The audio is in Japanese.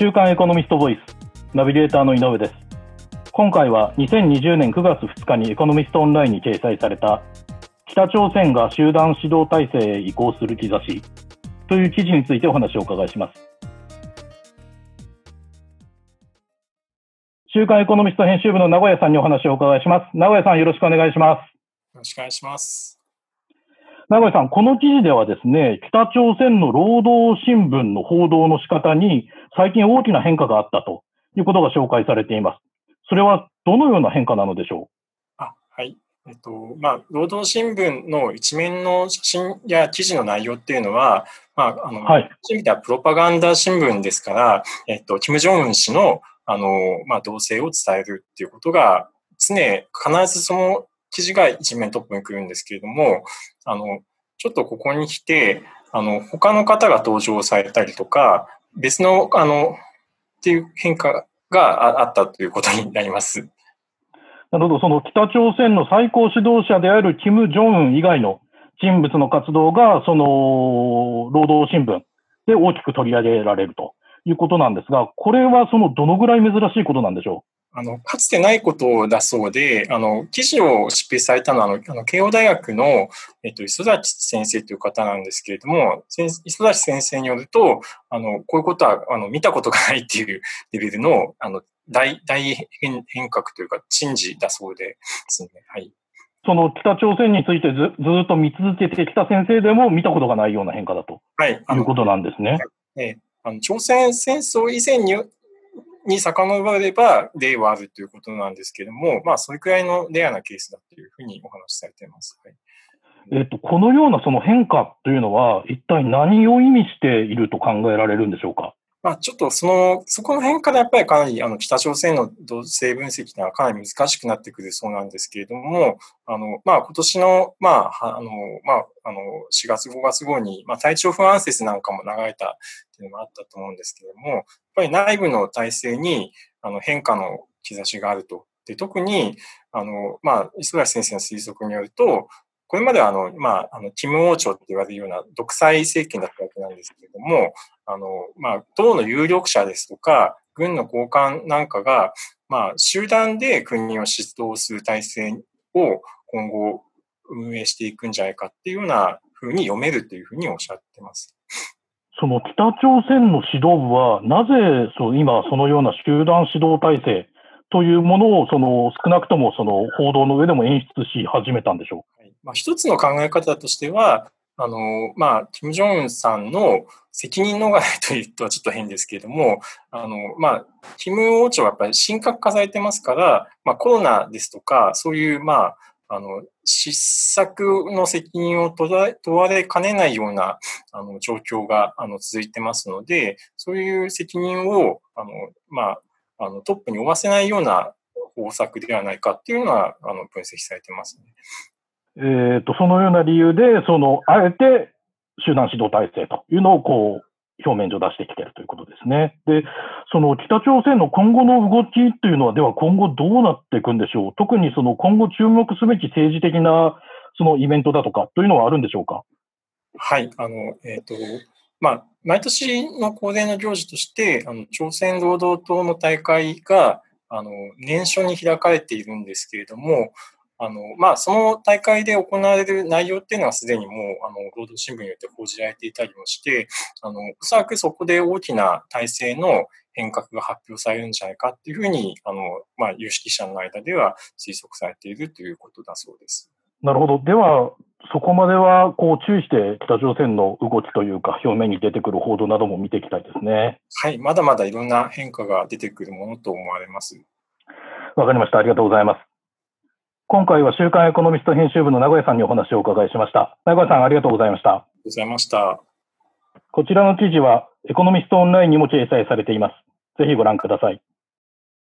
週刊エコノミストボイスナビゲーターの井上です。今回は2020年9月2日にエコノミストオンラインに掲載された北朝鮮が集団指導体制へ移行する兆しという記事についてお話をお伺いします。週刊エコノミスト編集部の名古屋さんにお話をお伺いします。名古屋さんよろしくお願いします。よろしくお願いします。名古屋さん、この記事ではですね、北朝鮮の労働新聞の報道の仕方に最近大きな変化があったということが紹介されています。それはどのような変化なのでしょう？あはい。えっと、まあ、労働新聞の一面の写真や記事の内容っていうのは、まあ、あの、はい、そういう意味ではプロパガンダ新聞ですから、えっと、キム・ジョンウン氏の、あの、まあ、動静を伝えるっていうことが、常、必ずその記事が一面トップに来るんですけれども、あの、ちょっとここに来て、あの、他の方が登場されたりとか、別の、あの、っていう変化があったということになります。なるほど、その北朝鮮の最高指導者であるキム・ジョンウン以外の人物の活動が、その、労働新聞で大きく取り上げられるということなんですが、これはそのどのぐらい珍しいことなんでしょう？あの、かつてないことだそうで、あの、記事を執筆されたのは、あの、あの慶応大学の、えっと、磯崎先生という方なんですけれども、磯崎先生によると、あの、こういうことは、あの、見たことがないっていう レベルの、あの、大、大変変革というか、珍事だそうですね。はい。その北朝鮮についてずずっと見続けてきた先生でも見たことがないような変化だと、はい、いうことなんですね。ええ、あの朝鮮戦争以前にに遡れば例はあるということなんですけれども、まあ、それくらいのレアなケースだというふうにお話しされています。はいえっと、このようなその変化というのは、一体何を意味していると考えられるんでしょうか？まあ、ちょっとその、そこの変化でやっぱりかなり、あの、北朝鮮の同性分析というのはかなり難しくなってくるそうなんですけれども、あの、まあ、今年の、まあ、あの、まあ、あの、4月、5月後に、まあ、体調不安説なんかも流れたっていうのもあったと思うんですけれども、やっぱり内部の体制に、あの、変化の兆しがあると。で、特に、あの、まあ、磯崎先生の推測によると、これまではあの、まあ、あの、キム王朝って言われるような独裁政権だったわけなんですけれども、あの、まあ、党の有力者ですとか、軍の高官なんかが、まあ、集団で国を指導する体制を今後運営していくんじゃないかっていうようなふうに読めるというふうにおっしゃってます。その北朝鮮の指導部は、なぜそう今、そのような集団指導体制というものをその少なくともその報道の上でも演出し始めたんでしょう、まあ、一つの考え方としては、あの、まあ、キム・ジョンウンさんの責任逃れというとはちょっと変ですけれども、あの、まあ、キム王朝はやっぱり神格化されてますから、まあ、コロナですとか、そういう、まあ、あの、失策の責任を問われかねないような、あの、状況が、あの、続いてますので、そういう責任を、あの、まあ、あの、トップに負わせないような方策ではないかっていうのは、あの、分析されてますね。えっ、と、そのような理由で、その、あえて集団指導体制というのをこう、表面上出してきているということですね。で、その北朝鮮の今後の動きというのは、では今後どうなっていくんでしょう特にその今後注目すべき政治的なそのイベントだとかというのはあるんでしょうか。はい、あの、えっ、ー、と、まあ、毎年の恒例の行事として、あの朝鮮労働党の大会が、あの、年初に開かれているんですけれども、あの、まあ、その大会で行われる内容っていうのはすでにもう、あの、労働新聞によって報じられていたりもして、あの、おそらくそこで大きな体制の変革が発表されるんじゃないかっていうふうに、あの、まあ、有識者の間では推測されているということだそうです。なるほど。では、そこまでは、こう、注意して北朝鮮の動きというか、表面に出てくる報道なども見ていきたいですね。はい。まだまだいろんな変化が出てくるものと思われます。わかりました。ありがとうございます。今回は週刊エコノミスト編集部の名古屋さんにお話をお伺いしました。名古屋さん、ありがとうございました。ありがとうございました。こちらの記事は、エコノミストオンラインにも掲載されています。ぜひご覧ください。